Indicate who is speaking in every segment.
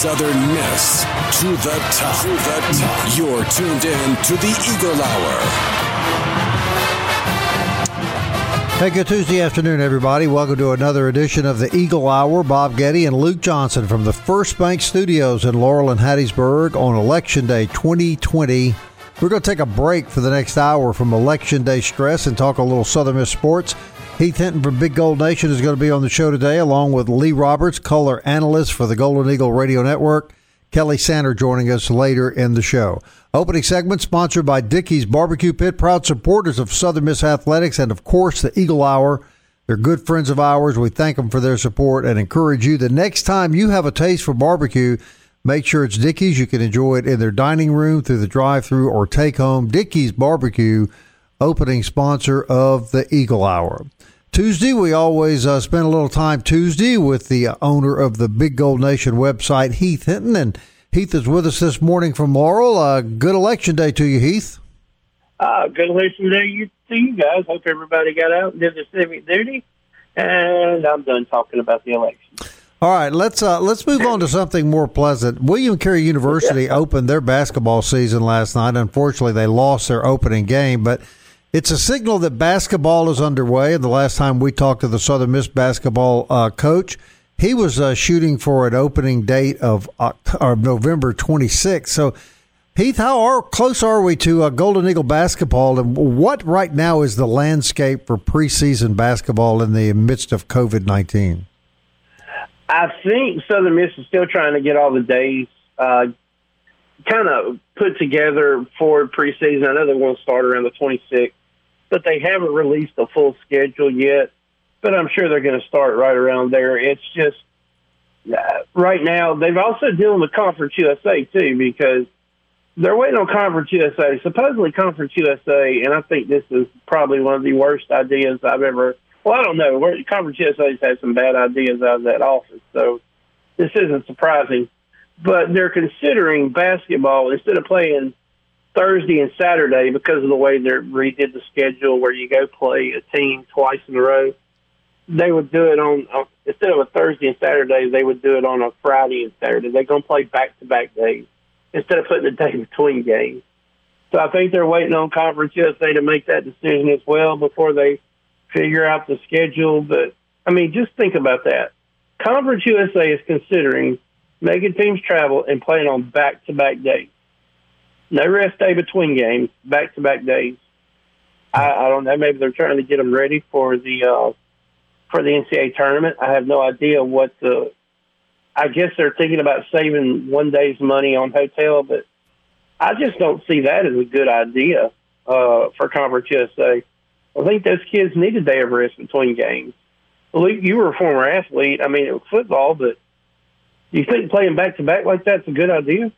Speaker 1: Southern Miss to the top. To the top. You're tuned in to the Eagle Hour.
Speaker 2: Hey, good Tuesday afternoon, everybody. Welcome to another edition of the Eagle Hour. Bob Getty and Luke Johnson from the First Bank Studios in Laurel and Hattiesburg on Election Day 2020. We're going to take a break for the next hour from Election Day stress and talk a little Southern Miss sports. Heath Hinton from Big Gold Nation is going to be on the show today, along with Lee Roberts, color analyst for the Golden Eagle Radio Network. Kelly Sander joining us later in the show. Opening segment sponsored by Dickey's Barbecue Pit, proud supporters of Southern Miss Athletics, and of course the Eagle Hour. They're good friends of ours. We thank them for their support and encourage you the next time you have a taste for barbecue, make sure it's Dickey's. You can enjoy it in their dining room, through the drive-through, or take home. Dickey's Barbecue, opening sponsor of the Eagle Hour. Tuesday, we always uh, spend a little time Tuesday with the owner of the Big Gold Nation website, Heath Hinton. And Heath is with us this morning from Laurel. Uh, good election day to you, Heath.
Speaker 3: Uh, good election day you, to you guys. Hope everybody got out and did their civic duty. And I'm done talking about the election.
Speaker 2: All right, let's uh, let's move on to something more pleasant. William Carey University opened their basketball season last night. Unfortunately, they lost their opening game, but it's a signal that basketball is underway. And the last time we talked to the Southern Miss basketball uh, coach, he was uh, shooting for an opening date of October, November 26th. So, Heath, how are, close are we to uh, Golden Eagle basketball, and what right now is the landscape for preseason basketball in the midst of COVID 19?
Speaker 3: I think Southern Miss is still trying to get all the days uh, kind of put together for preseason. I know they want to start around the 26th but they haven't released a full schedule yet. But I'm sure they're going to start right around there. It's just uh, right now they've also dealing with Conference USA too because they're waiting on Conference USA. Supposedly Conference USA, and I think this is probably one of the worst ideas I've ever. Well, I don't know. Where conference USA's had some bad ideas out of that office, so this isn't surprising. But they're considering basketball instead of playing Thursday and Saturday because of the way they redid the schedule where you go play a team twice in a row. They would do it on uh, instead of a Thursday and Saturday, they would do it on a Friday and Saturday. They're going to play back to back days instead of putting a day between games. So I think they're waiting on Conference USA to make that decision as well before they figure out the schedule. But I mean, just think about that. Conference USA is considering making teams travel and playing on back to back days no rest day between games, back to back days. I, I don't know. Maybe they're trying to get them ready for the uh, for the NCAA tournament. I have no idea what the. I guess they're thinking about saving one day's money on hotel, but I just don't see that as a good idea uh, for Conference USA. I think those kids need a day of rest between games. Luke, you were a former athlete. I mean, it was football, but you think playing back to back like that's a good idea?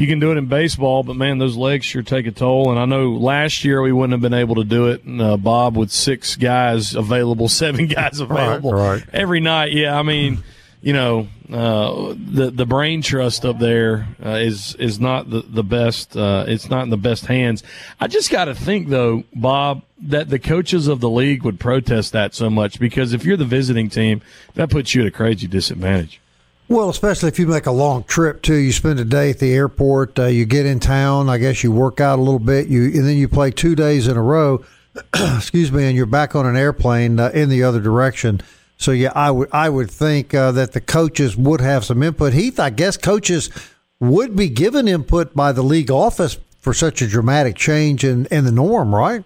Speaker 4: You can do it in baseball, but man, those legs sure take a toll. And I know last year we wouldn't have been able to do it, uh, Bob, with six guys available, seven guys available
Speaker 2: right, right.
Speaker 4: every night. Yeah, I mean, you know, uh, the the brain trust up there uh, is is not the the best. Uh, it's not in the best hands. I just got to think though, Bob, that the coaches of the league would protest that so much because if you're the visiting team, that puts you at a crazy disadvantage.
Speaker 2: Well, especially if you make a long trip too, you spend a day at the airport, uh, you get in town. I guess you work out a little bit, you and then you play two days in a row. excuse me, and you're back on an airplane uh, in the other direction. So yeah, I would I would think uh, that the coaches would have some input. Heath, I guess coaches would be given input by the league office for such a dramatic change in, in the norm, right?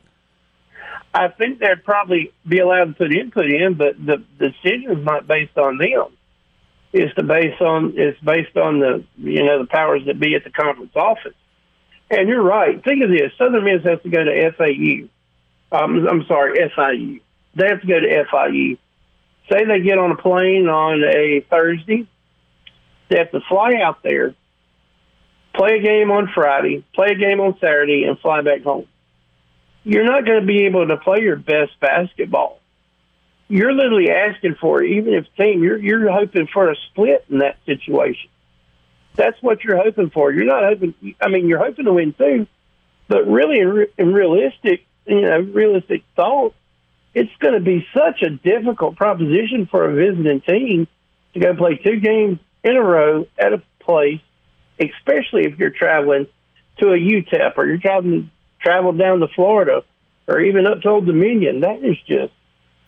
Speaker 3: I think they'd probably be allowed to put input in, but the, the decision is not based on them is to base on is based on the you know the powers that be at the conference office. And you're right. Think of this: Southern Miss has to go to FAU. Um, I'm sorry, FIU. they have to go to FIU. Say they get on a plane on a Thursday, they have to fly out there, play a game on Friday, play a game on Saturday, and fly back home. You're not going to be able to play your best basketball. You're literally asking for it, even if team you're you're hoping for a split in that situation. That's what you're hoping for. You're not hoping. I mean, you're hoping to win too, but really, in, in realistic, you know, realistic thought, it's going to be such a difficult proposition for a visiting team to go play two games in a row at a place, especially if you're traveling to a UTEP or you're traveling travel down to Florida or even up to Old Dominion. That is just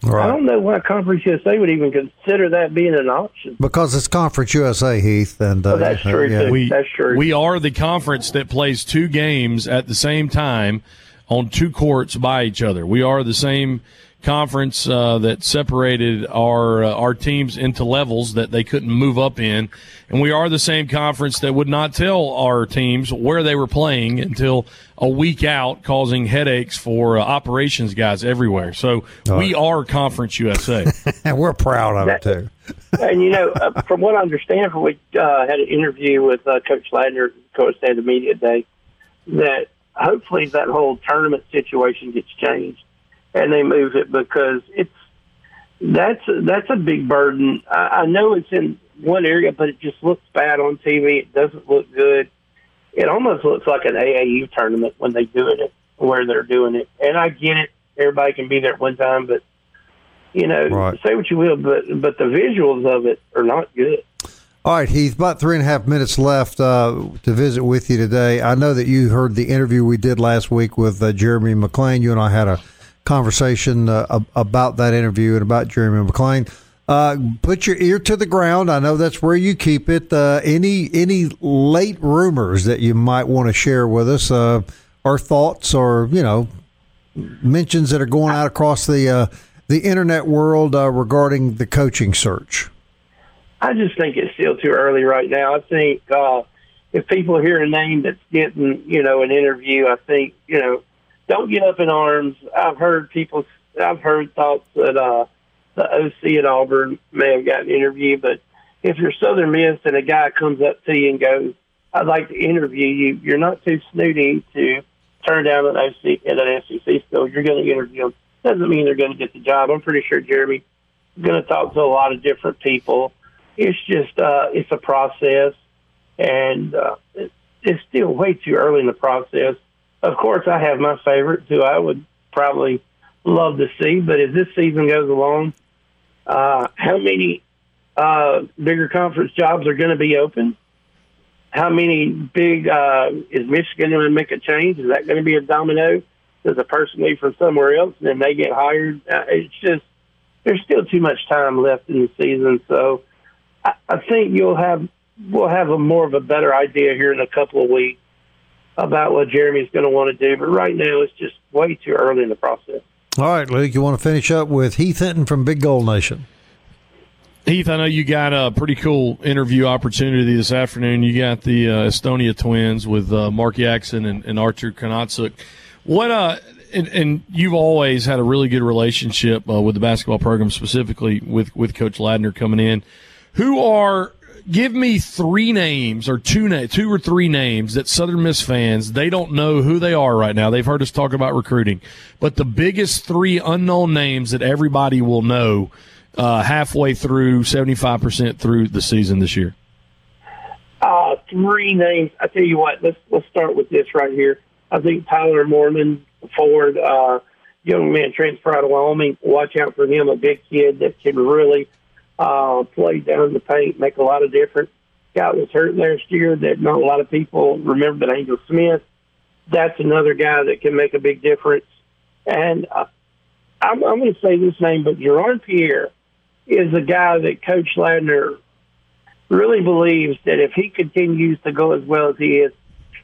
Speaker 3: Right. I don't know why Conference USA would even consider that being an option.
Speaker 2: Because it's Conference USA, Heath, and
Speaker 3: uh, oh, that's true. Uh, yeah.
Speaker 4: We,
Speaker 3: that's true.
Speaker 4: We are the conference that plays two games at the same time on two courts by each other. We are the same conference uh, that separated our uh, our teams into levels that they couldn't move up in, and we are the same conference that would not tell our teams where they were playing until a week out, causing headaches for uh, operations guys everywhere. So oh. we are Conference USA,
Speaker 2: and we're proud of that, it too.
Speaker 3: and you know, uh, from what I understand, from we uh, had an interview with uh, Coach Ladner, Coach State Media Day, that hopefully that whole tournament situation gets changed and they move it because it's that's that's a big burden. I, I know it's in one area, but it just looks bad on TV. It doesn't look good. It almost looks like an AAU tournament when they do it where they're doing it. And I get it; everybody can be there at one time, but you know, right. say what you will, but but the visuals of it are not good.
Speaker 2: All right, Heath, about three and a half minutes left uh, to visit with you today. I know that you heard the interview we did last week with uh, Jeremy McClain. You and I had a conversation uh, about that interview and about Jeremy McClain. Uh, put your ear to the ground. I know that's where you keep it. Uh, any any late rumors that you might want to share with us, uh, or thoughts, or you know, mentions that are going out across the uh, the internet world uh, regarding the coaching search.
Speaker 3: I just think it's still too early right now. I think uh, if people hear a name that's getting you know an interview, I think you know don't get up in arms. I've heard people, I've heard thoughts that uh, the OC at Auburn may have gotten interviewed, but if you're Southern Miss and a guy comes up to you and goes, I'd like to interview you, you're not too snooty to turn down an OC at an SEC school. You're going to interview them. Doesn't mean they're going to get the job. I'm pretty sure Jeremy going to talk to a lot of different people. It's just, uh, it's a process, and uh, it's still way too early in the process of course, I have my favorites who I would probably love to see. But as this season goes along, uh, how many uh, bigger conference jobs are going to be open? How many big uh, is Michigan going to make a change? Is that going to be a domino? Does a person leave from somewhere else and then they get hired? Uh, it's just there's still too much time left in the season, so I, I think you'll have we'll have a more of a better idea here in a couple of weeks about what Jeremy's going to want to do. But right now, it's just way too early in the process.
Speaker 2: All right, Luke, you want to finish up with Heath Hinton from Big Gold Nation.
Speaker 4: Heath, I know you got a pretty cool interview opportunity this afternoon. You got the uh, Estonia twins with uh, Mark Jackson and, and Artur Konontsuk. What uh, and, and, you've always had a really good relationship uh, with the basketball program, specifically with with Coach Ladner coming in. Who are give me three names or two na- two or three names that Southern Miss fans they don't know who they are right now. They've heard us talk about recruiting, but the biggest three unknown names that everybody will know uh, halfway through seventy five percent through the season this year.
Speaker 3: Uh, three names. I tell you what. Let's let's start with this right here. I think Tyler Moorman Ford, uh, young man transfer out of Wyoming. Watch out for him. A big kid that can really uh, play down the paint, make a lot of difference. Guy was hurt last year that not a lot of people remember, but Angel Smith. That's another guy that can make a big difference. And uh, I'm, I'm going to say this name, but Gerard Pierre is a guy that Coach Ladner really believes that if he continues to go as well as he is,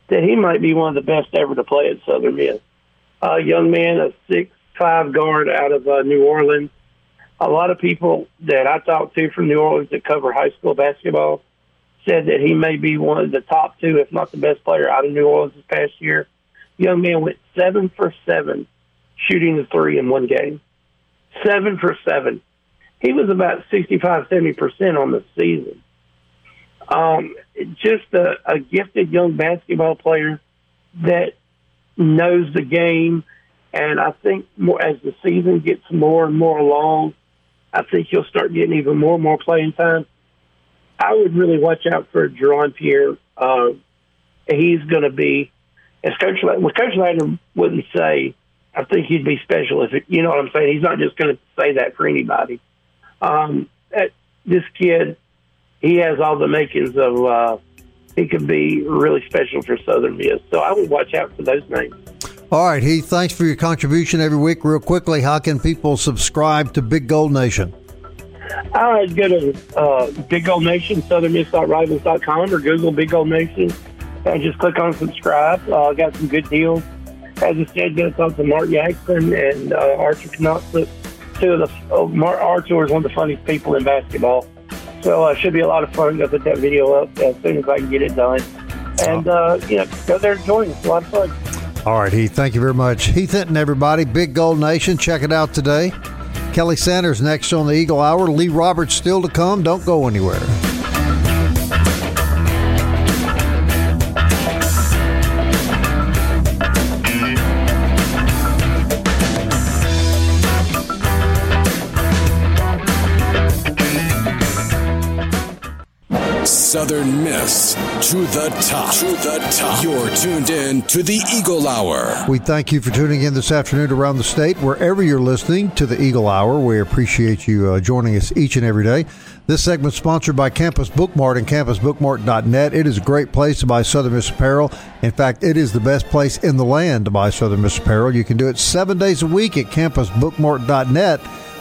Speaker 3: that he might be one of the best ever to play at Southern Miss. A young man, a six five guard out of uh, New Orleans a lot of people that I talked to from New Orleans that cover high school basketball said that he may be one of the top two, if not the best player out of New Orleans this past year. Young man went seven for seven shooting the three in one game. seven for seven. He was about 65, 70% on the season. Um, just a, a gifted young basketball player that knows the game. And I think more as the season gets more and more long, I think he'll start getting even more and more playing time. I would really watch out for Jerron Pierre. Uh, he's going to be, as Coach well, Coach wouldn't say. I think he'd be special if it, you know what I'm saying. He's not just going to say that for anybody. Um, this kid, he has all the makings of. Uh, he could be really special for Southern Miss. So I would watch out for those names.
Speaker 2: All right, Heath, thanks for your contribution every week. Real quickly, how can people subscribe to Big Gold Nation?
Speaker 3: All right, go to uh, Big Gold Nation, southernmiss.rivals.com or Google Big Gold Nation and just click on subscribe. Uh, got some good deals. As I said, going to talk to Mark Jackson and uh, Archer Knoxville. Two of the, oh, Mark Archer is one of the funniest people in basketball. So it uh, should be a lot of fun. Go put that video up as soon as I can get it done. And, uh, you know, go there and join us. A lot of fun.
Speaker 2: All right, Heath. Thank you very much. Heath Hinton, everybody. Big Gold Nation. Check it out today. Kelly Sanders next on the Eagle Hour. Lee Roberts still to come. Don't go anywhere.
Speaker 1: Southern Miss to the top. To the top. You're tuned in to the Eagle Hour.
Speaker 2: We thank you for tuning in this afternoon around the state, wherever you're listening to the Eagle Hour. We appreciate you uh, joining us each and every day. This segment sponsored by Campus Bookmart and campusbookmart.net. It is a great place to buy Southern Miss apparel. In fact, it is the best place in the land to buy Southern Miss apparel. You can do it seven days a week at campusbookmart.net,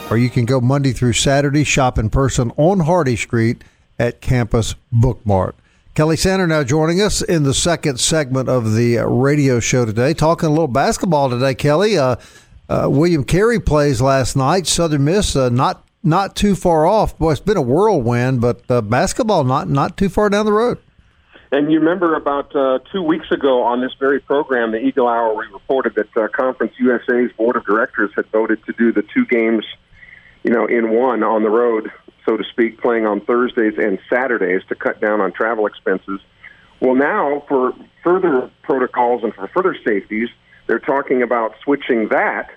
Speaker 2: or you can go Monday through Saturday, shop in person on Hardy Street at Campus Bookmart. Kelly Sander now joining us in the second segment of the radio show today, talking a little basketball today. Kelly, uh, uh, William Carey plays last night. Southern Miss uh, not not too far off. Boy, it's been a whirlwind, but uh, basketball not not too far down the road.
Speaker 5: And you remember about uh, two weeks ago on this very program, the Eagle Hour, we reported that uh, Conference USA's board of directors had voted to do the two games, you know, in one on the road so to speak, playing on Thursdays and Saturdays to cut down on travel expenses. Well, now for further protocols and for further safeties, they're talking about switching that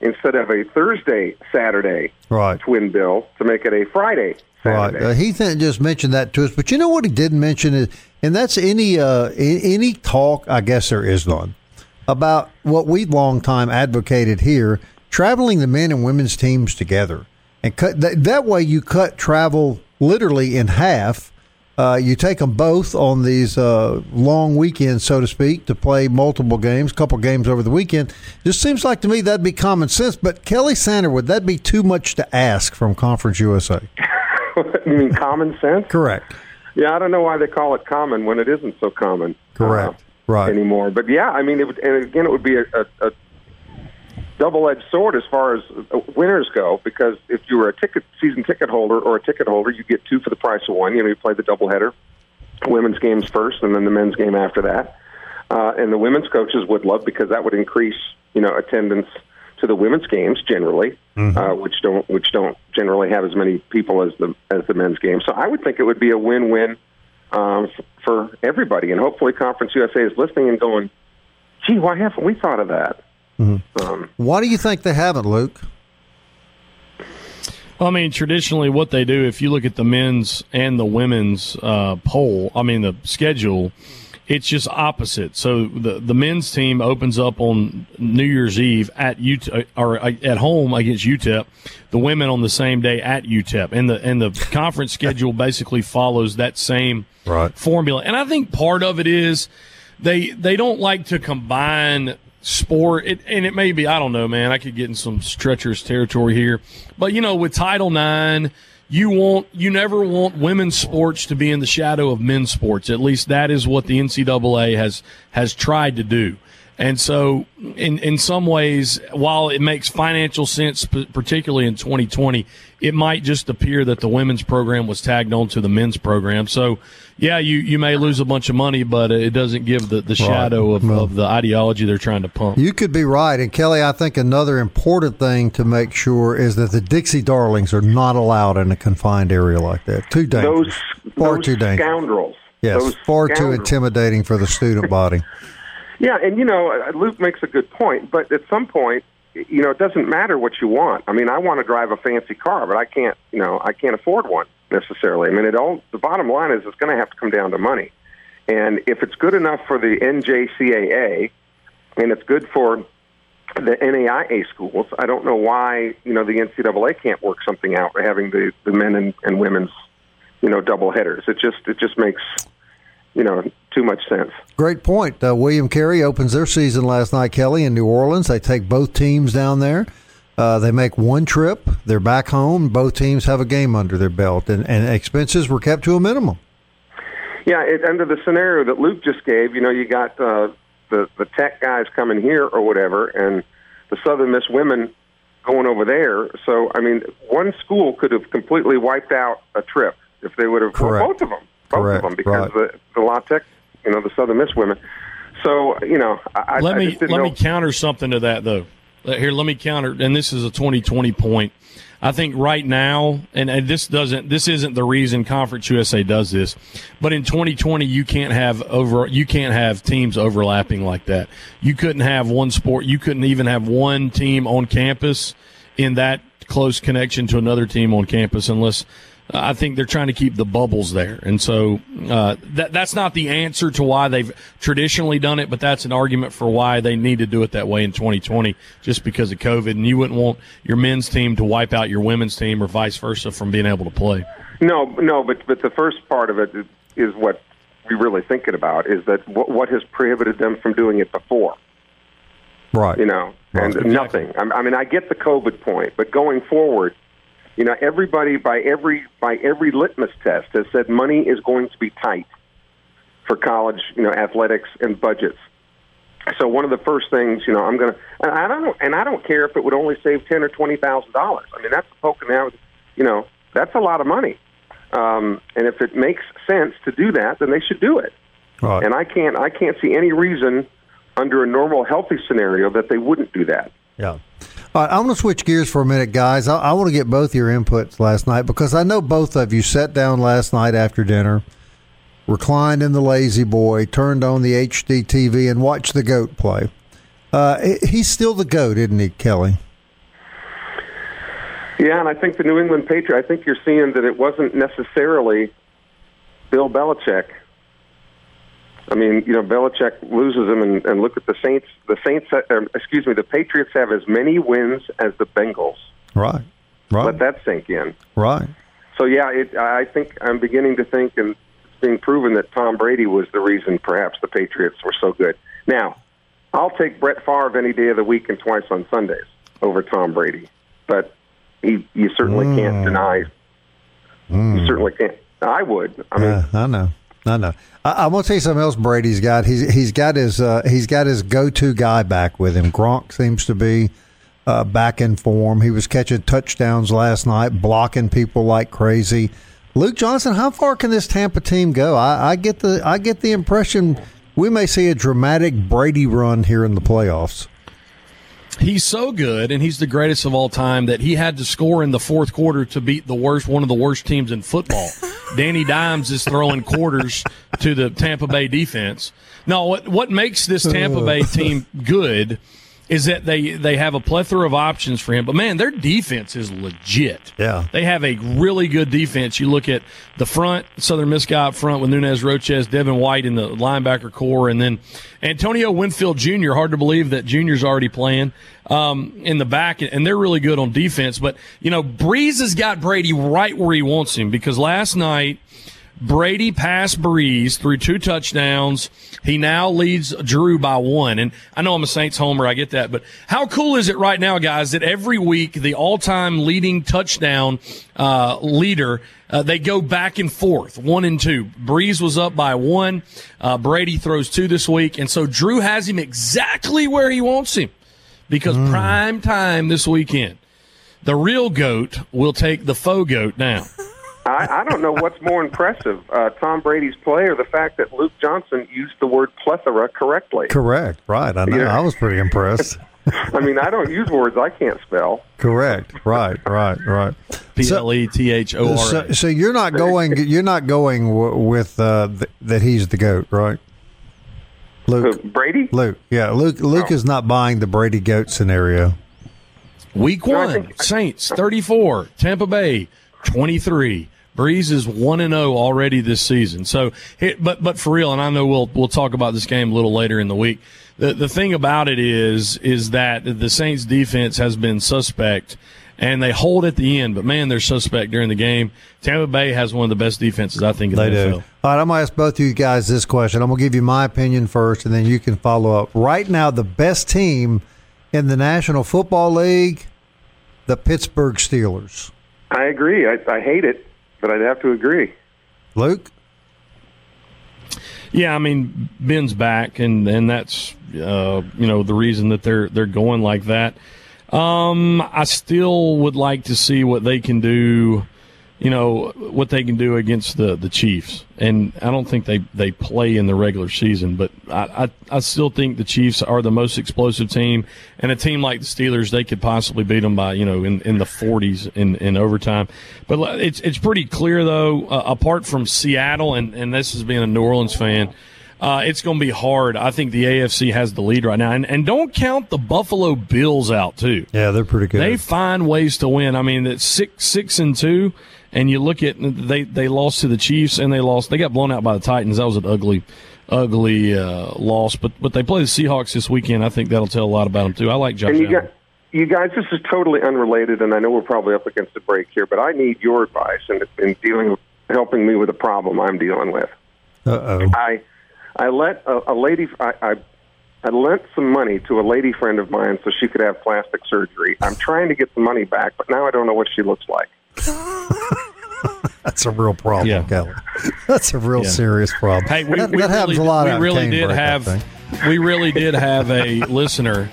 Speaker 5: instead of a Thursday Saturday
Speaker 2: right.
Speaker 5: twin bill to make it a Friday. Saturday.
Speaker 2: Right. Uh, Heath just mentioned that to us, but you know what he didn't mention is, and that's any uh, any talk. I guess there is none about what we've long time advocated here: traveling the men and women's teams together and cut that, that way you cut travel literally in half. Uh, you take them both on these uh, long weekends, so to speak, to play multiple games, couple games over the weekend. Just seems like to me that'd be common sense. But Kelly Sander, would that be too much to ask from Conference USA?
Speaker 5: you mean common sense?
Speaker 2: Correct.
Speaker 5: Yeah, I don't know why they call it common when it isn't so common.
Speaker 2: Correct. Uh, right.
Speaker 5: Anymore, but yeah, I mean, it would, and again, it would be a, a, a double-edged sword as far as uh, winners go because if you were a ticket season ticket holder or a ticket holder, you get two for the price of one. You know, you play the doubleheader, women's games first, and then the men's game after that. Uh, and the women's coaches would love because that would increase, you know, attendance to the women's games generally, mm-hmm. uh, which don't which don't generally have as many people as the as the men's game. So I would think it would be a win-win um, for everybody, and hopefully Conference USA is listening and going, "Gee, why haven't we thought of that?"
Speaker 2: Mm-hmm. Um, Why do you think they haven't, Luke?
Speaker 4: I mean, traditionally, what they do, if you look at the men's and the women's uh, poll, I mean, the schedule, it's just opposite. So the the men's team opens up on New Year's Eve at UTEP or uh, at home against UTEP. The women on the same day at UTEP, and the and the conference schedule basically follows that same
Speaker 2: right.
Speaker 4: formula. And I think part of it is they they don't like to combine sport, it, and it may be, I don't know, man. I could get in some treacherous territory here. But, you know, with Title IX, you want you never want women's sports to be in the shadow of men's sports. At least that is what the NCAA has has tried to do. And so, in in some ways, while it makes financial sense, particularly in 2020, it might just appear that the women's program was tagged on to the men's program. So, yeah, you, you may lose a bunch of money, but it doesn't give the, the shadow of, well, of the ideology they're trying to pump.
Speaker 2: You could be right. And, Kelly, I think another important thing to make sure is that the Dixie Darlings are not allowed in a confined area like that. Too dangerous.
Speaker 5: Those, Far those too dangerous. scoundrels.
Speaker 2: Yes,
Speaker 5: those
Speaker 2: far scoundrels. too intimidating for the student body.
Speaker 5: Yeah, and you know, uh, Luke makes a good point, but at some point, you know, it doesn't matter what you want. I mean, I want to drive a fancy car, but I can't, you know, I can't afford one necessarily. I mean, it all the bottom line is it's going to have to come down to money. And if it's good enough for the NJCAA and it's good for the NAIA schools, I don't know why, you know, the NCAA can't work something out having the, the men and, and women's, you know, double headers. It just it just makes you know too much sense.
Speaker 2: Great point. Uh, William Carey opens their season last night, Kelly, in New Orleans. They take both teams down there. Uh, they make one trip. They're back home. Both teams have a game under their belt, and, and expenses were kept to a minimum.
Speaker 5: Yeah, it, under the scenario that Luke just gave, you know, you got uh, the the tech guys coming here or whatever, and the Southern Miss women going over there. So, I mean, one school could have completely wiped out a trip if they would have.
Speaker 2: Correct.
Speaker 5: Both of them both
Speaker 2: Correct.
Speaker 5: of them because
Speaker 2: right.
Speaker 5: the the La Tech, you know, the Southern Miss women. So you know, I,
Speaker 4: let
Speaker 5: I
Speaker 4: me let
Speaker 5: know.
Speaker 4: me counter something to that though. Uh, here, let me counter, and this is a 2020 point. I think right now, and, and, this doesn't, this isn't the reason Conference USA does this, but in 2020, you can't have over, you can't have teams overlapping like that. You couldn't have one sport, you couldn't even have one team on campus in that close connection to another team on campus unless I think they're trying to keep the bubbles there, and so uh, that that's not the answer to why they've traditionally done it, but that's an argument for why they need to do it that way in 2020, just because of COVID. And you wouldn't want your men's team to wipe out your women's team, or vice versa, from being able to play.
Speaker 5: No, no, but but the first part of it is what we're really thinking about is that what, what has prohibited them from doing it before.
Speaker 2: Right.
Speaker 5: You know,
Speaker 2: right.
Speaker 5: and
Speaker 2: exactly.
Speaker 5: nothing. I mean, I get the COVID point, but going forward you know, everybody by every by every litmus test has said money is going to be tight for college, you know, athletics and budgets. So one of the first things, you know, I'm going to, and I don't, and I don't care if it would only save ten or twenty thousand dollars. I mean, that's poking out, you know, that's a lot of money. Um, and if it makes sense to do that, then they should do it.
Speaker 2: Right.
Speaker 5: And I can't, I can't see any reason under a normal, healthy scenario that they wouldn't do that.
Speaker 2: Yeah. All right, I want to switch gears for a minute, guys. I, I, want to get both your inputs last night because I know both of you sat down last night after dinner, reclined in the lazy boy, turned on the HD TV, and watched the goat play. Uh, he's still the goat, isn't he, Kelly?
Speaker 5: Yeah, and I think the New England Patriot. I think you're seeing that it wasn't necessarily Bill Belichick I mean, you know, Belichick loses them, and, and look at the Saints. The Saints, uh, excuse me, the Patriots have as many wins as the Bengals.
Speaker 2: Right, right.
Speaker 5: Let that sink in.
Speaker 2: Right.
Speaker 5: So yeah, it, I think I'm beginning to think, and it's being proven that Tom Brady was the reason perhaps the Patriots were so good. Now, I'll take Brett Favre any day of the week and twice on Sundays over Tom Brady, but he, you certainly mm. can't deny. Mm. You certainly can't. I would. I mean,
Speaker 2: I know. I know. I, I want to tell you something else. Brady's got. He's he's got his uh, he's got his go to guy back with him. Gronk seems to be uh, back in form. He was catching touchdowns last night, blocking people like crazy. Luke Johnson, how far can this Tampa team go? I, I get the I get the impression we may see a dramatic Brady run here in the playoffs.
Speaker 4: He's so good, and he's the greatest of all time that he had to score in the fourth quarter to beat the worst, one of the worst teams in football. Danny Dimes is throwing quarters to the Tampa Bay defense. No, what what makes this Tampa Bay team good is that they they have a plethora of options for him. But man, their defense is legit.
Speaker 2: Yeah,
Speaker 4: they have a really good defense. You look at the front, Southern Miss guy up front with Nunez Roches, Devin White in the linebacker core, and then Antonio Winfield Jr. Hard to believe that Junior's already playing um, in the back, and they're really good on defense. But you know, Brees has got Brady right where he wants him because last night Brady passed Brees through two touchdowns. He now leads Drew by one. And I know I'm a Saints homer. I get that. But how cool is it right now, guys, that every week the all time leading touchdown uh, leader, uh, they go back and forth, one and two. Brees was up by one. Uh, Brady throws two this week. And so Drew has him exactly where he wants him because mm. prime time this weekend. The real goat will take the faux goat down.
Speaker 5: I, I don't know what's more impressive, uh, Tom Brady's play or the fact that Luke Johnson used the word plethora correctly.
Speaker 2: Correct, right. I know. Yeah. I was pretty impressed.
Speaker 5: I mean, I don't use words I can't spell.
Speaker 2: Correct. Right. Right. Right.
Speaker 4: P L E T H O R.
Speaker 2: So, so you're not going. You're not going w- with uh, th- that he's the goat, right?
Speaker 5: Luke Brady.
Speaker 2: Luke. Yeah. Luke. Luke oh. is not buying the Brady goat scenario.
Speaker 4: Week one, Saints 34, Tampa Bay 23. Brees is one and zero oh already this season. So, but but for real, and I know we'll we'll talk about this game a little later in the week. The the thing about it is is that the Saints defense has been suspect, and they hold at the end. But man, they're suspect during the game. Tampa Bay has one of the best defenses I think in
Speaker 2: they
Speaker 4: the
Speaker 2: NFL.
Speaker 4: do.
Speaker 2: All right, I'm gonna ask both of you guys this question. I'm gonna give you my opinion first, and then you can follow up. Right now, the best team in the National Football League, the Pittsburgh Steelers.
Speaker 5: I agree. I, I hate it but I'd have to agree.
Speaker 2: Luke?
Speaker 4: Yeah, I mean Ben's back, and and that's uh, you know the reason that they're they're going like that. Um, I still would like to see what they can do you know what they can do against the the Chiefs, and I don't think they they play in the regular season, but I, I, I still think the Chiefs are the most explosive team, and a team like the Steelers they could possibly beat them by you know in, in the 40s in, in overtime. But it's it's pretty clear though, uh, apart from Seattle, and and this is being a New Orleans fan. Uh, it's going to be hard. I think the AFC has the lead right now, and, and don't count the Buffalo Bills out too.
Speaker 2: Yeah, they're pretty good.
Speaker 4: They find ways to win. I mean, it's six six and two and you look at they they lost to the Chiefs and they lost. They got blown out by the Titans. That was an ugly, ugly uh, loss. But but they play the Seahawks this weekend. I think that'll tell a lot about them too. I like Josh.
Speaker 5: And you,
Speaker 4: got,
Speaker 5: you guys, this is totally unrelated, and I know we're probably up against the break here, but I need your advice in, in dealing, helping me with a problem I'm dealing with.
Speaker 2: Uh oh.
Speaker 5: I I let a, a lady. I, I I lent some money to a lady friend of mine so she could have plastic surgery. I'm trying to get the money back, but now I don't know what she looks like.
Speaker 2: That's a real problem, yeah. Kelly. That's a real yeah. serious problem.
Speaker 4: Hey, we,
Speaker 2: that,
Speaker 4: we
Speaker 2: that
Speaker 4: really,
Speaker 2: happens a lot.
Speaker 4: We really did have. We really did have a listener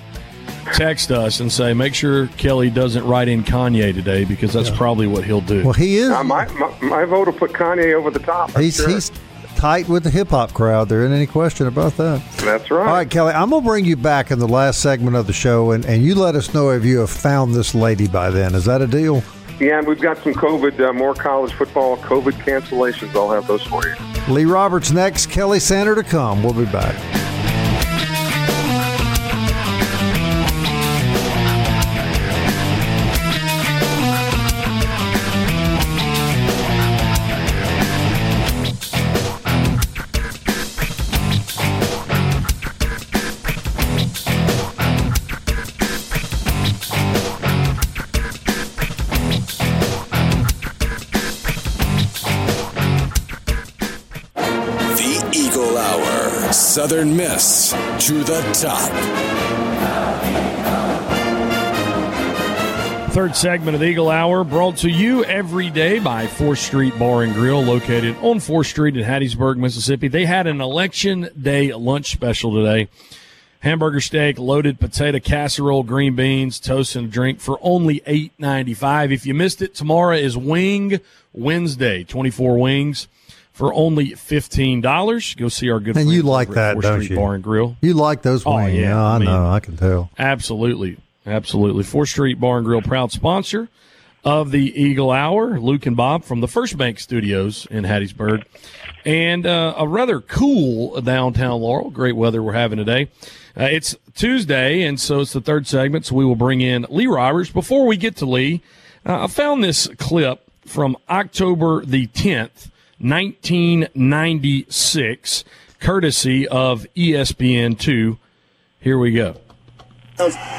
Speaker 4: text us and say, make sure Kelly doesn't write in Kanye today because that's yeah. probably what he'll do.
Speaker 2: Well, he is.
Speaker 5: Uh, my, my, my, vote will put Kanye over the top.
Speaker 2: he's
Speaker 5: sure.
Speaker 2: he's tight with the hip hop crowd. There isn't any question about that.
Speaker 5: That's right.
Speaker 2: All right, Kelly, I'm going to bring you back in the last segment of the show, and, and you let us know if you have found this lady by then. Is that a deal?
Speaker 5: Yeah, and we've got some COVID, uh, more college football COVID cancellations. I'll have those for you.
Speaker 2: Lee Roberts next, Kelly Sander to come. We'll be back.
Speaker 1: Southern Miss to the top.
Speaker 4: Third segment of the Eagle Hour brought to you every day by 4th Street Bar and Grill, located on 4th Street in Hattiesburg, Mississippi. They had an election day lunch special today. Hamburger steak, loaded potato casserole, green beans, toast, and drink for only eight ninety five. If you missed it, tomorrow is Wing Wednesday. Twenty four wings for only fifteen dollars. Go see our good
Speaker 2: and you like that, don't
Speaker 4: Street
Speaker 2: you?
Speaker 4: Bar and Grill.
Speaker 2: You like those wings? Oh, yeah, I, I mean, know. I can tell.
Speaker 4: Absolutely, absolutely. Fourth Street Bar and Grill, proud sponsor of the Eagle Hour. Luke and Bob from the First Bank Studios in Hattiesburg, and uh, a rather cool downtown Laurel. Great weather we're having today. Uh, it's Tuesday, and so it's the third segment. So we will bring in Lee Roberts. Before we get to Lee, uh, I found this clip from October the tenth 1996, courtesy of ESPN2. Here we go.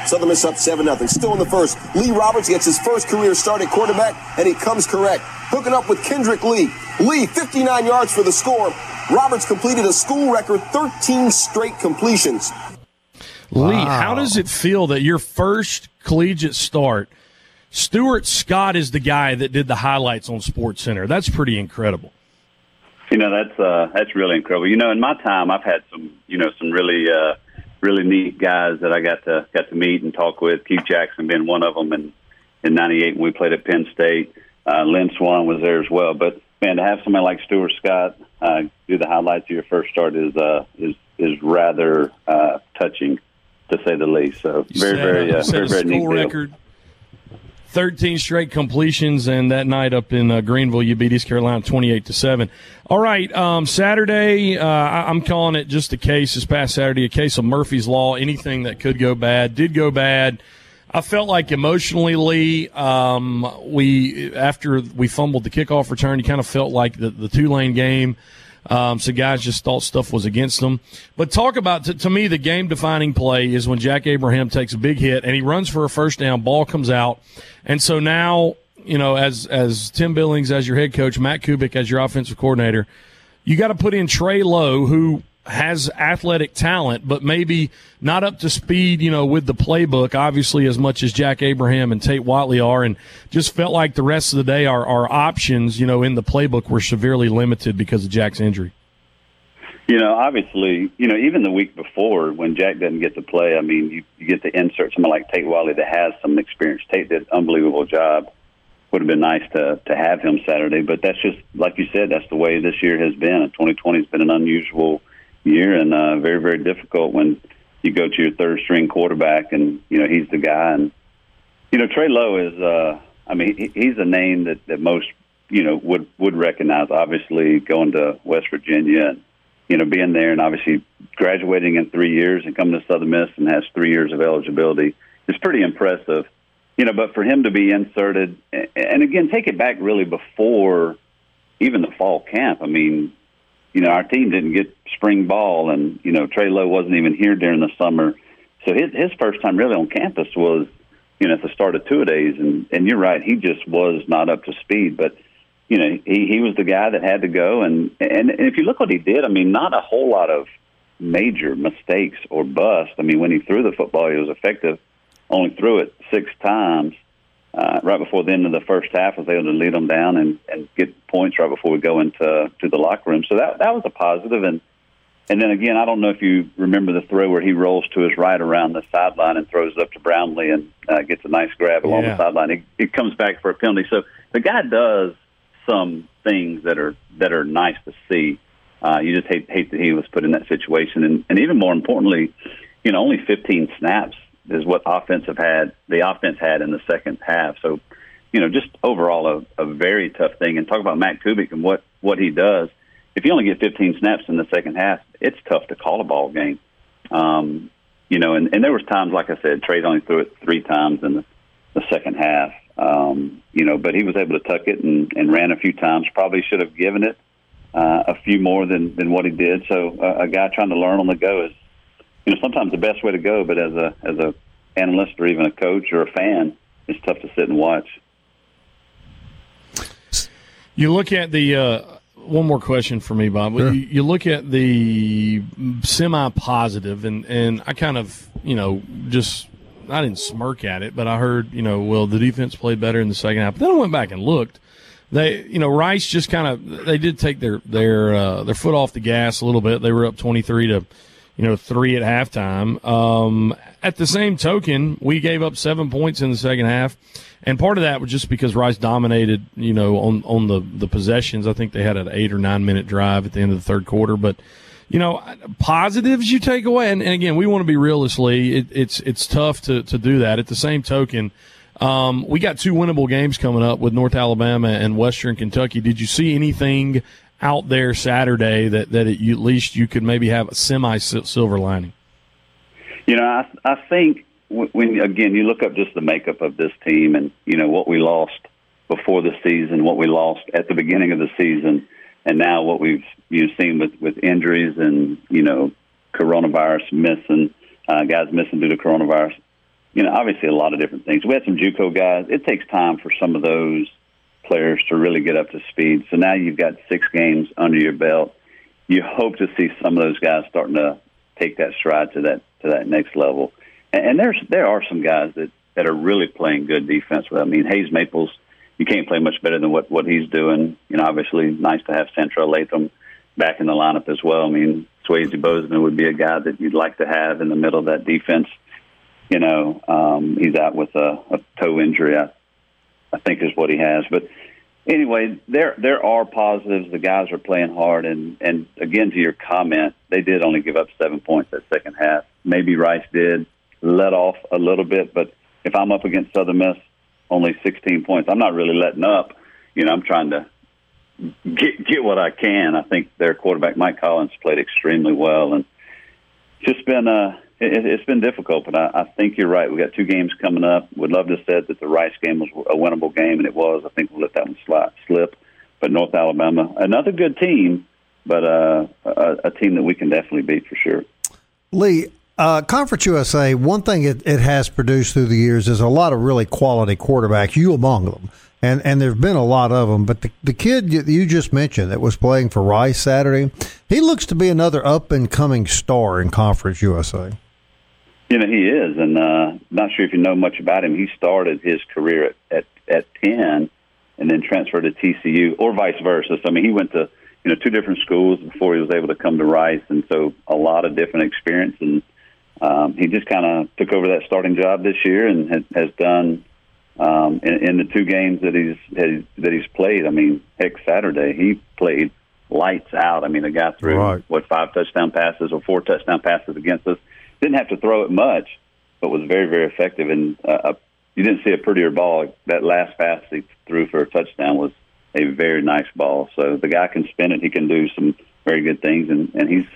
Speaker 6: Southern Miss up 7 0. Still in the first. Lee Roberts gets his first career start at quarterback, and he comes correct. Hooking up with Kendrick Lee. Lee, 59 yards for the score. Roberts completed a school record 13 straight completions.
Speaker 4: Lee, how does it feel that your first collegiate start, Stuart Scott is the guy that did the highlights on Sports Center? That's pretty incredible.
Speaker 7: You know, that's uh, that's really incredible. You know, in my time, I've had some, you know, some really, uh, really neat guys that I got to got to meet and talk with. Keith Jackson being one of them, and in '98 when we played at Penn State, uh, Lynn Swann was there as well. But man, to have somebody like Stuart Scott uh, do the highlights of your first start is uh, is is rather uh, touching, to say the least. So very, very, uh, very, very neat deal.
Speaker 4: record. 13 straight completions, and that night up in uh, Greenville, you beat East Carolina 28 to 7. All right, um, Saturday, uh, I'm calling it just a case this past Saturday, a case of Murphy's Law. Anything that could go bad did go bad. I felt like emotionally, Lee, um, we after we fumbled the kickoff return, you kind of felt like the, the lane game. Um, so guys just thought stuff was against them. But talk about to, to me the game defining play is when Jack Abraham takes a big hit and he runs for a first down, ball comes out, and so now you know as as Tim Billings as your head coach, Matt Kubik as your offensive coordinator, you got to put in Trey Lowe who has athletic talent, but maybe not up to speed, you know, with the playbook, obviously, as much as Jack Abraham and Tate Whatley are, and just felt like the rest of the day our, our options, you know, in the playbook were severely limited because of Jack's injury.
Speaker 7: You know, obviously, you know, even the week before when Jack doesn't get to play, I mean, you, you get to insert somebody like Tate Wiley that has some experience. Tate did an unbelievable job. Would have been nice to to have him Saturday, but that's just like you said. That's the way this year has been. And 2020 has been an unusual year and uh, very very difficult when you go to your third string quarterback and you know he's the guy. And you know Trey Lowe is. uh I mean, he, he's a name that that most you know would would recognize. Obviously, going to West Virginia and you know, being there and obviously graduating in three years and coming to Southern Miss and has three years of eligibility is pretty impressive. You know, but for him to be inserted, and again, take it back really before even the fall camp. I mean, you know, our team didn't get spring ball, and you know, Trey Lowe wasn't even here during the summer, so his his first time really on campus was, you know, at the start of two days, and and you're right, he just was not up to speed, but you know, he, he was the guy that had to go. And, and, and if you look what he did, I mean, not a whole lot of major mistakes or bust. I mean, when he threw the football, he was effective. Only threw it six times. Uh, right before the end of the first half, was able to lead them down and, and get points right before we go into to the locker room. So that that was a positive. And and then again, I don't know if you remember the throw where he rolls to his right around the sideline and throws it up to Brownlee and uh, gets a nice grab along
Speaker 4: Yeah.
Speaker 7: the sideline. He, he comes back for a penalty. So the guy does some things that are that are nice to see. Uh, you just hate hate that he was put in that situation, and, and even more importantly, you know, only 15 snaps is what offense have had. The offense had in the second half. So, you know, just overall a, a very tough thing. And talk about Matt Kubik and what what he does. If you only get 15 snaps in the second half, it's tough to call a ball game. Um, you know, and, and there was times, like I said, Trey only threw it three times in the, the second half. Um, you know, but he was able to tuck it and, and ran a few times. Probably should have given it uh, a few more than, than what he did. So uh, a guy trying to learn on the go is, you know, sometimes the best way to go. But as a as a analyst or even a coach or a fan, it's tough to sit and watch.
Speaker 4: You look at the uh, one more question for me, Bob. You, you look at the semi-positive, and and I kind of you know just I didn't smirk at it, but I heard you know well the defense played better in the second half. But then I went back and looked. They you know Rice just kind of they did take their their uh, their foot off the gas a little bit. They were up twenty three to you know three at halftime. Um, at the same token, we gave up seven points in the second half. And part of that was just because Rice dominated, you know, on on the the possessions. I think they had an eight or nine minute drive at the end of the third quarter. But you know, positives you take away, and, and again, we want to be realists. Lee. It, it's it's tough to to do that. At the same token, um, we got two winnable games coming up with North Alabama and Western Kentucky. Did you see anything out there Saturday that that it, you, at least you could maybe have a semi silver lining?
Speaker 7: You know, I I think when, again you look up just the makeup of this team and you know what we lost before the season, what we lost at the beginning of the season, and now what we've you know, seen with with injuries and you know coronavirus missing uh, guys missing due to coronavirus. you know, obviously a lot of different things. We had some JUCO guys. It takes time for some of those players to really get up to speed. So now you've got six games under your belt. You hope to see some of those guys starting to take that stride to that to that next level. And, and there's there are some guys that that are really playing good defense. I mean, Hayes Maples, you can't play much better than what what he's doing. You know, obviously nice to have Santrell Latham back in the lineup as well. I mean, Swayze Bozeman would be a guy that you'd like to have in the middle of that defense. You know, um, he's out with a, a toe injury, I, I think is what he has. But anyway, there there are positives. The guys are playing hard, and and again to your comment, they did only give up seven points that second half. Maybe Rice did let off a little bit, but if I'm up against Southern Miss, only 16 points, I'm not really letting up. You know, I'm trying to get get what I can. I think their quarterback Mike Collins played extremely well, and just been uh it, it's been difficult. But I, I think you're right. We got two games coming up. Would love to have said that the Rice game was a winnable game, and it was. I think we'll let that one slide, slip. But North Alabama, another good team, but uh, a, a team that we can definitely beat for sure.
Speaker 2: Lee, uh, Conference USA, one thing it, it, has produced through the years is a lot of really quality quarterbacks, you among them and and there've been a lot of them. But the the kid you just mentioned that was playing for Rice Saturday, he looks to be another up and coming star in Conference USA.
Speaker 7: You know he is, and uh, not sure if you know much about him. He started his career at at, at Penn, and then transferred to TCU, or vice versa. So I mean, he went to you know two different schools before he was able to come to Rice, and so a lot of different experience. And um, he just kind of took over that starting job this year, and has, has done um, in, in the two games that he's that he's played. I mean, heck, Saturday he played lights out. I mean, the guy threw right. what five touchdown passes or four touchdown passes against us. Didn't have to throw it much, but was very very effective. And uh, you didn't see a prettier ball. That last pass he threw for a touchdown was a very nice ball. So the guy can spin it. He can do some very good things, and and he's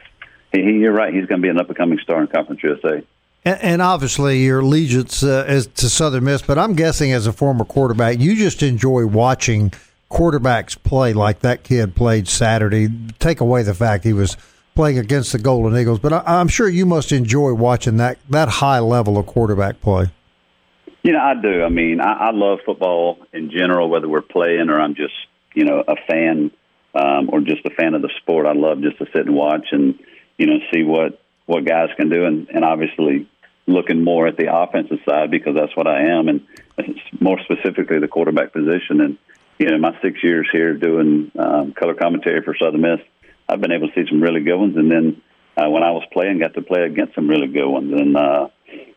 Speaker 7: he, you're right. He's going to be an up and coming star in Conference USA.
Speaker 2: And, and obviously, your allegiance uh, is to Southern Miss, but I'm guessing as a former quarterback, you just enjoy watching quarterbacks play like that kid played Saturday. Take away the fact he was playing against the Golden Eagles, but I, am sure you must enjoy watching that that high level of quarterback play.
Speaker 7: You know, I do. I mean, I, I love football in general, whether we're playing or I'm just you know a fan um, or just a fan of the sport. I love just to sit and watch and you know see what what guys can do, and, and obviously looking more at the offensive side because that's what I am, and more specifically the quarterback position. And you know, my six years here doing um, color commentary for Southern Miss, I've been able to see some really good ones. And then uh, when I was playing, got to play against some really good ones. And uh,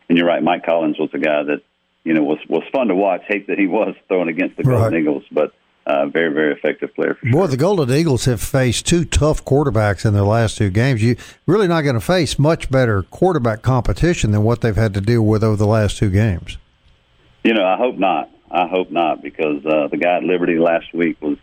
Speaker 7: and you're right, Mike Collins was a guy that you know was was fun to watch. Hate that he was throwing against the Golden right. Eagles, but uh, very, very effective player. For sure.
Speaker 2: Boy, the Golden Eagles have faced two tough quarterbacks in their last two games. You really not going to face much better quarterback competition than what they've had to deal with over the last two games.
Speaker 7: You know, I hope not. I hope not because uh, the guy at Liberty last week was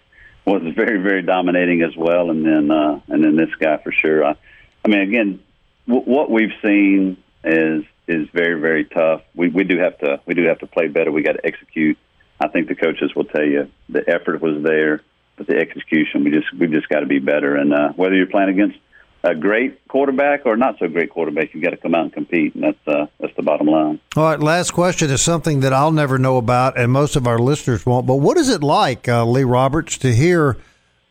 Speaker 7: was very, very dominating as well, and then uh, and then this guy for sure. I, I mean, again, w- what we've seen is is very, very tough. We we do have to we do have to play better. We got to execute I think the coaches will tell you the effort was there, but the execution we just we just got to be better. And uh, whether you're playing against a great quarterback or not so great quarterback, you've got to come out and compete, and that's uh, that's the bottom line.
Speaker 2: All right, last question is something that I'll never know about, and most of our listeners won't. But what is it like, uh, Lee Roberts, to hear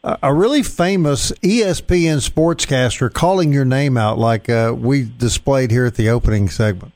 Speaker 2: a really famous ESPN sportscaster calling your name out like uh, we displayed here at the opening segment?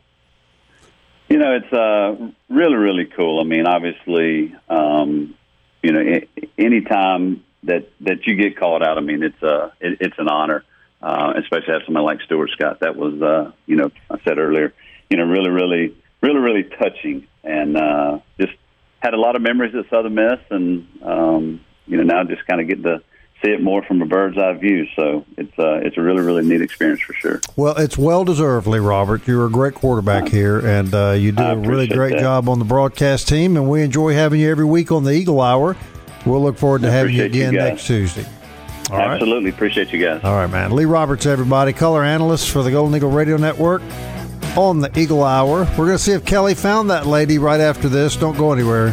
Speaker 7: You know, it's uh, really, really cool. I mean, obviously, um, you know, any time that that you get called out, I mean, it's uh, it, it's an honor, uh, especially have somebody like Stuart Scott. That was, uh, you know, I said earlier, you know, really, really, really, really touching, and uh, just had a lot of memories at Southern Miss, and um, you know, now just kind of get to see it more from a bird's eye view. So it's uh, it's a really really neat experience for sure.
Speaker 2: Well, it's well deserved, Lee Robert. You're a great quarterback here, and uh, you do a really great that. job on the broadcast team. And we enjoy having you every week on the Eagle Hour. We'll look forward to having you again you next Tuesday.
Speaker 7: All Absolutely right. appreciate you guys.
Speaker 2: All right, man. Lee Roberts, everybody, color analyst for the Golden Eagle Radio Network on the Eagle Hour. We're going to see if Kelly found that lady right after this. Don't go anywhere.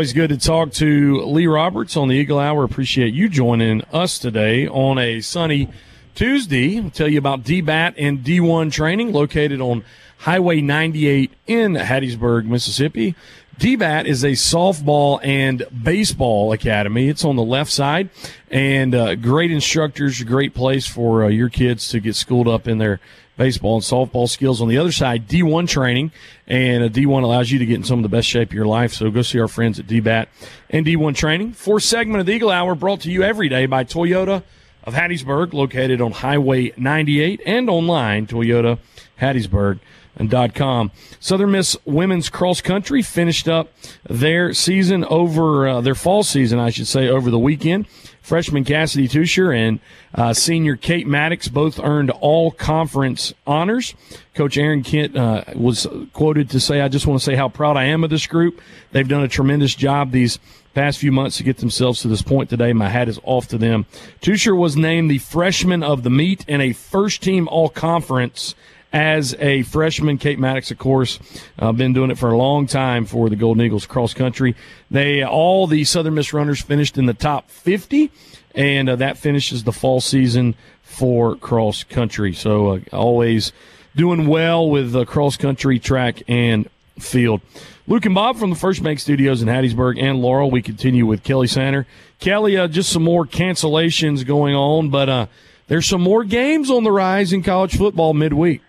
Speaker 4: Always good to talk to Lee Roberts on the Eagle Hour. Appreciate you joining us today on a sunny Tuesday. I'll tell you about DBAT and D1 training located on Highway 98 in Hattiesburg, Mississippi. DBAT is a softball and baseball academy. It's on the left side, and uh, great instructors, great place for uh, your kids to get schooled up in their baseball and softball skills. On the other side, D1 training, and a D1 allows you to get in some of the best shape of your life. So go see our friends at DBAT and D1 training. Fourth segment of the Eagle Hour brought to you every day by Toyota of Hattiesburg, located on Highway 98 and online, Toyota Hattiesburg and .com. Southern Miss women's cross country finished up their season over uh, their fall season, I should say, over the weekend. Freshman Cassidy Tusher and uh, senior Kate Maddox both earned all conference honors. Coach Aaron Kent uh, was quoted to say, I just want to say how proud I am of this group. They've done a tremendous job these past few months to get themselves to this point today. My hat is off to them. Tusher was named the freshman of the meet and a first team all conference as a freshman. Kate Maddox, of course, uh, been doing it for a long time for the Golden Eagles cross country. They all the Southern Miss runners finished in the top 50, and uh, that finishes the fall season for cross country. So uh, always doing well with uh, cross country, track, and field. Luke and Bob from the First Bank Studios in Hattiesburg and Laurel. We continue with Kelly Sander. Kelly, uh, just some more cancellations going on, but uh, there's some more games on the rise in college football midweek.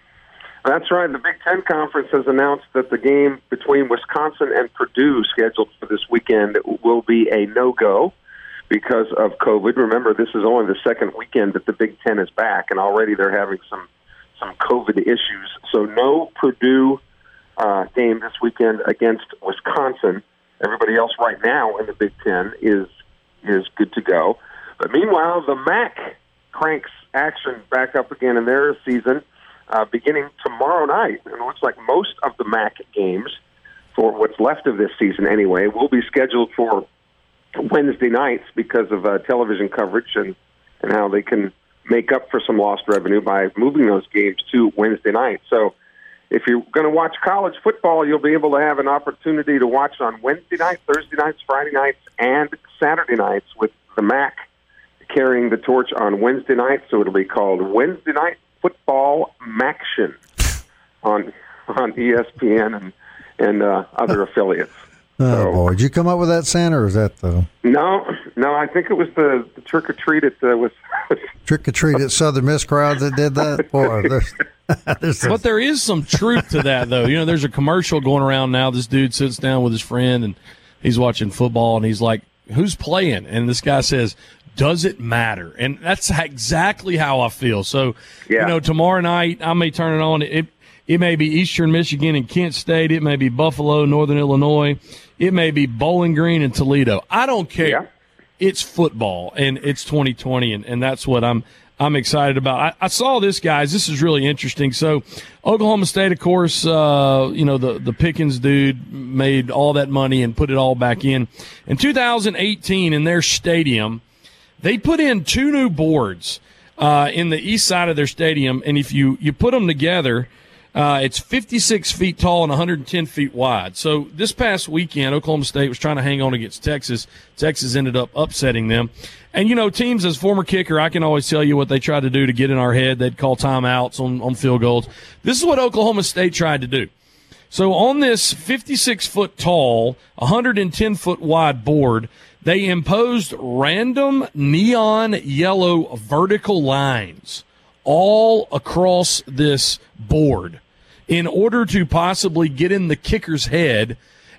Speaker 5: That's right. The Big Ten Conference has announced that the game between Wisconsin and Purdue, scheduled for this weekend, will be a no go because of COVID. Remember, this is only the second weekend that the Big Ten is back, and already they're having some some COVID issues. So, no Purdue uh, game this weekend against Wisconsin. Everybody else right now in the Big Ten is is good to go. But meanwhile, the MAC cranks action back up again in their season uh, beginning tomorrow night. And it looks like most of the MAC games, for what's left of this season anyway, will be scheduled for Wednesday nights because of uh, television coverage and, and how they can make up for some lost revenue by moving those games to Wednesday night. So if you're going to watch college football, you'll be able to have an opportunity to watch on Wednesday night, Thursday nights, Friday nights, and Saturday nights with the MAC carrying the torch on Wednesday night. So it'll be called Wednesday Night Football MACtion on on ESPN and and uh, other affiliates.
Speaker 2: Oh so, boy, did you come up with that, Santa, or is that the?
Speaker 5: No, no, I think it was the, the trick or treat at uh, was
Speaker 2: trick or treat at Southern Miss crowd that did that. Boy, there's,
Speaker 4: there's but there is some truth to that, though. You know, there's a commercial going around now. This dude sits down with his friend and he's watching football, and he's like, "Who's playing?" And this guy says, does it matter? And that's exactly how I feel. So, yeah. you know, tomorrow night I may turn it on. It it may be Eastern Michigan and Kent State. It may be Buffalo, Northern Illinois. It may be Bowling Green and Toledo. I don't care. Yeah. It's football and it's 2020, and, and that's what I'm I'm excited about. I, I, saw this, guys. This is really interesting. So, Oklahoma State, of course, uh, you know the the Pickens dude made all that money and put it all back in. In 2018, in their stadium, they put in two new boards uh, in the east side of their stadium, and if you you put them together, uh, it's 56 feet tall and 110 feet wide. So this past weekend, Oklahoma State was trying to hang on against Texas. Texas ended up upsetting them. And you know, teams as former kicker, I can always tell you what they tried to do to get in our head. They'd call timeouts on, on field goals. This is what Oklahoma State tried to do. So on this 56 foot tall, 110 foot wide board, they imposed random neon yellow vertical lines all across this board in order to possibly get in the kicker's head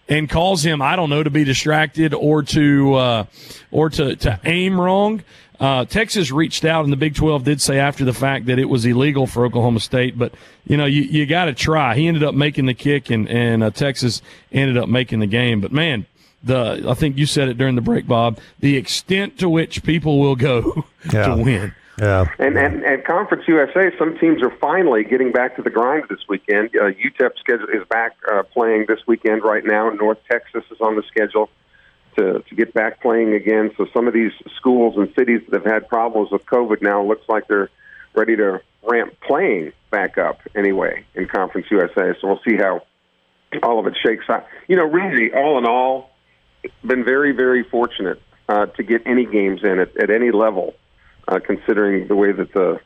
Speaker 4: and cause him, I don't know, to be distracted or to uh, or to, to aim wrong. Uh, Texas reached out, and the Big 12 did say after the fact that it was illegal for Oklahoma State. But you know, you, you got to try. He ended up making the kick, and and uh, Texas ended up making the game. But man, the I think you said it during the break, Bob. The extent to which people will go yeah. to win.
Speaker 2: Yeah.
Speaker 5: And, and and Conference USA, some teams are finally getting back to the grind this weekend. Uh, UTEP schedule is back uh, playing this weekend right now. North Texas is on the schedule to to get back playing again. So some of these schools and cities that have had problems with COVID now looks like they're ready to ramp playing back up anyway in Conference USA. So we'll see how all of it shakes out. You know, really, all in all, been very, very fortunate uh, to get any games in at, at any level, uh, considering the way that the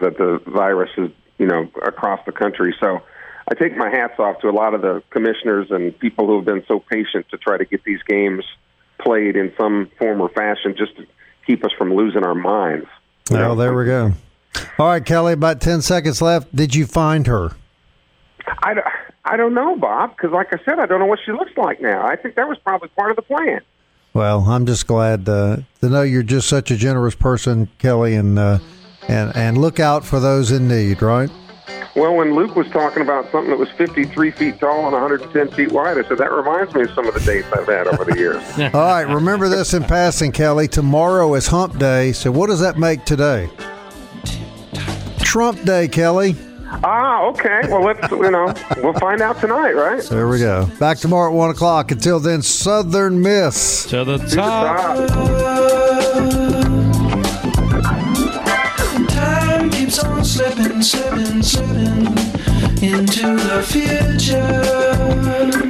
Speaker 5: that the virus is, you know, across the country. So I take my hats off to a lot of the commissioners and people who have been so patient to try to get these games played in some form or fashion, just to keep us from losing our minds.
Speaker 2: Well, there we go. All right, Kelly, about 10 seconds left. Did you find her?
Speaker 5: I, I don't know, Bob, because like I said, I don't know what she looks like now. I think that was probably part of the plan.
Speaker 2: Well, I'm just glad uh, to know you're just such a generous person, Kelly, and uh, and and look out for those in need, right?
Speaker 5: Well, when Luke was talking about something that was 53 feet tall and 110 feet wide, I said that reminds me of some of the dates I've had over the years.
Speaker 2: All right, remember this in passing, Kelly. Tomorrow is Hump Day, so what does that make today? Trump Day, Kelly.
Speaker 5: Ah, okay. Well, let's you know we'll find out tonight, right?
Speaker 2: So there we go. Back tomorrow at one o'clock. Until then, Southern Miss
Speaker 4: to the
Speaker 5: To the
Speaker 4: top.
Speaker 5: top.
Speaker 8: Time keeps on slipping, slipping, slipping into the future.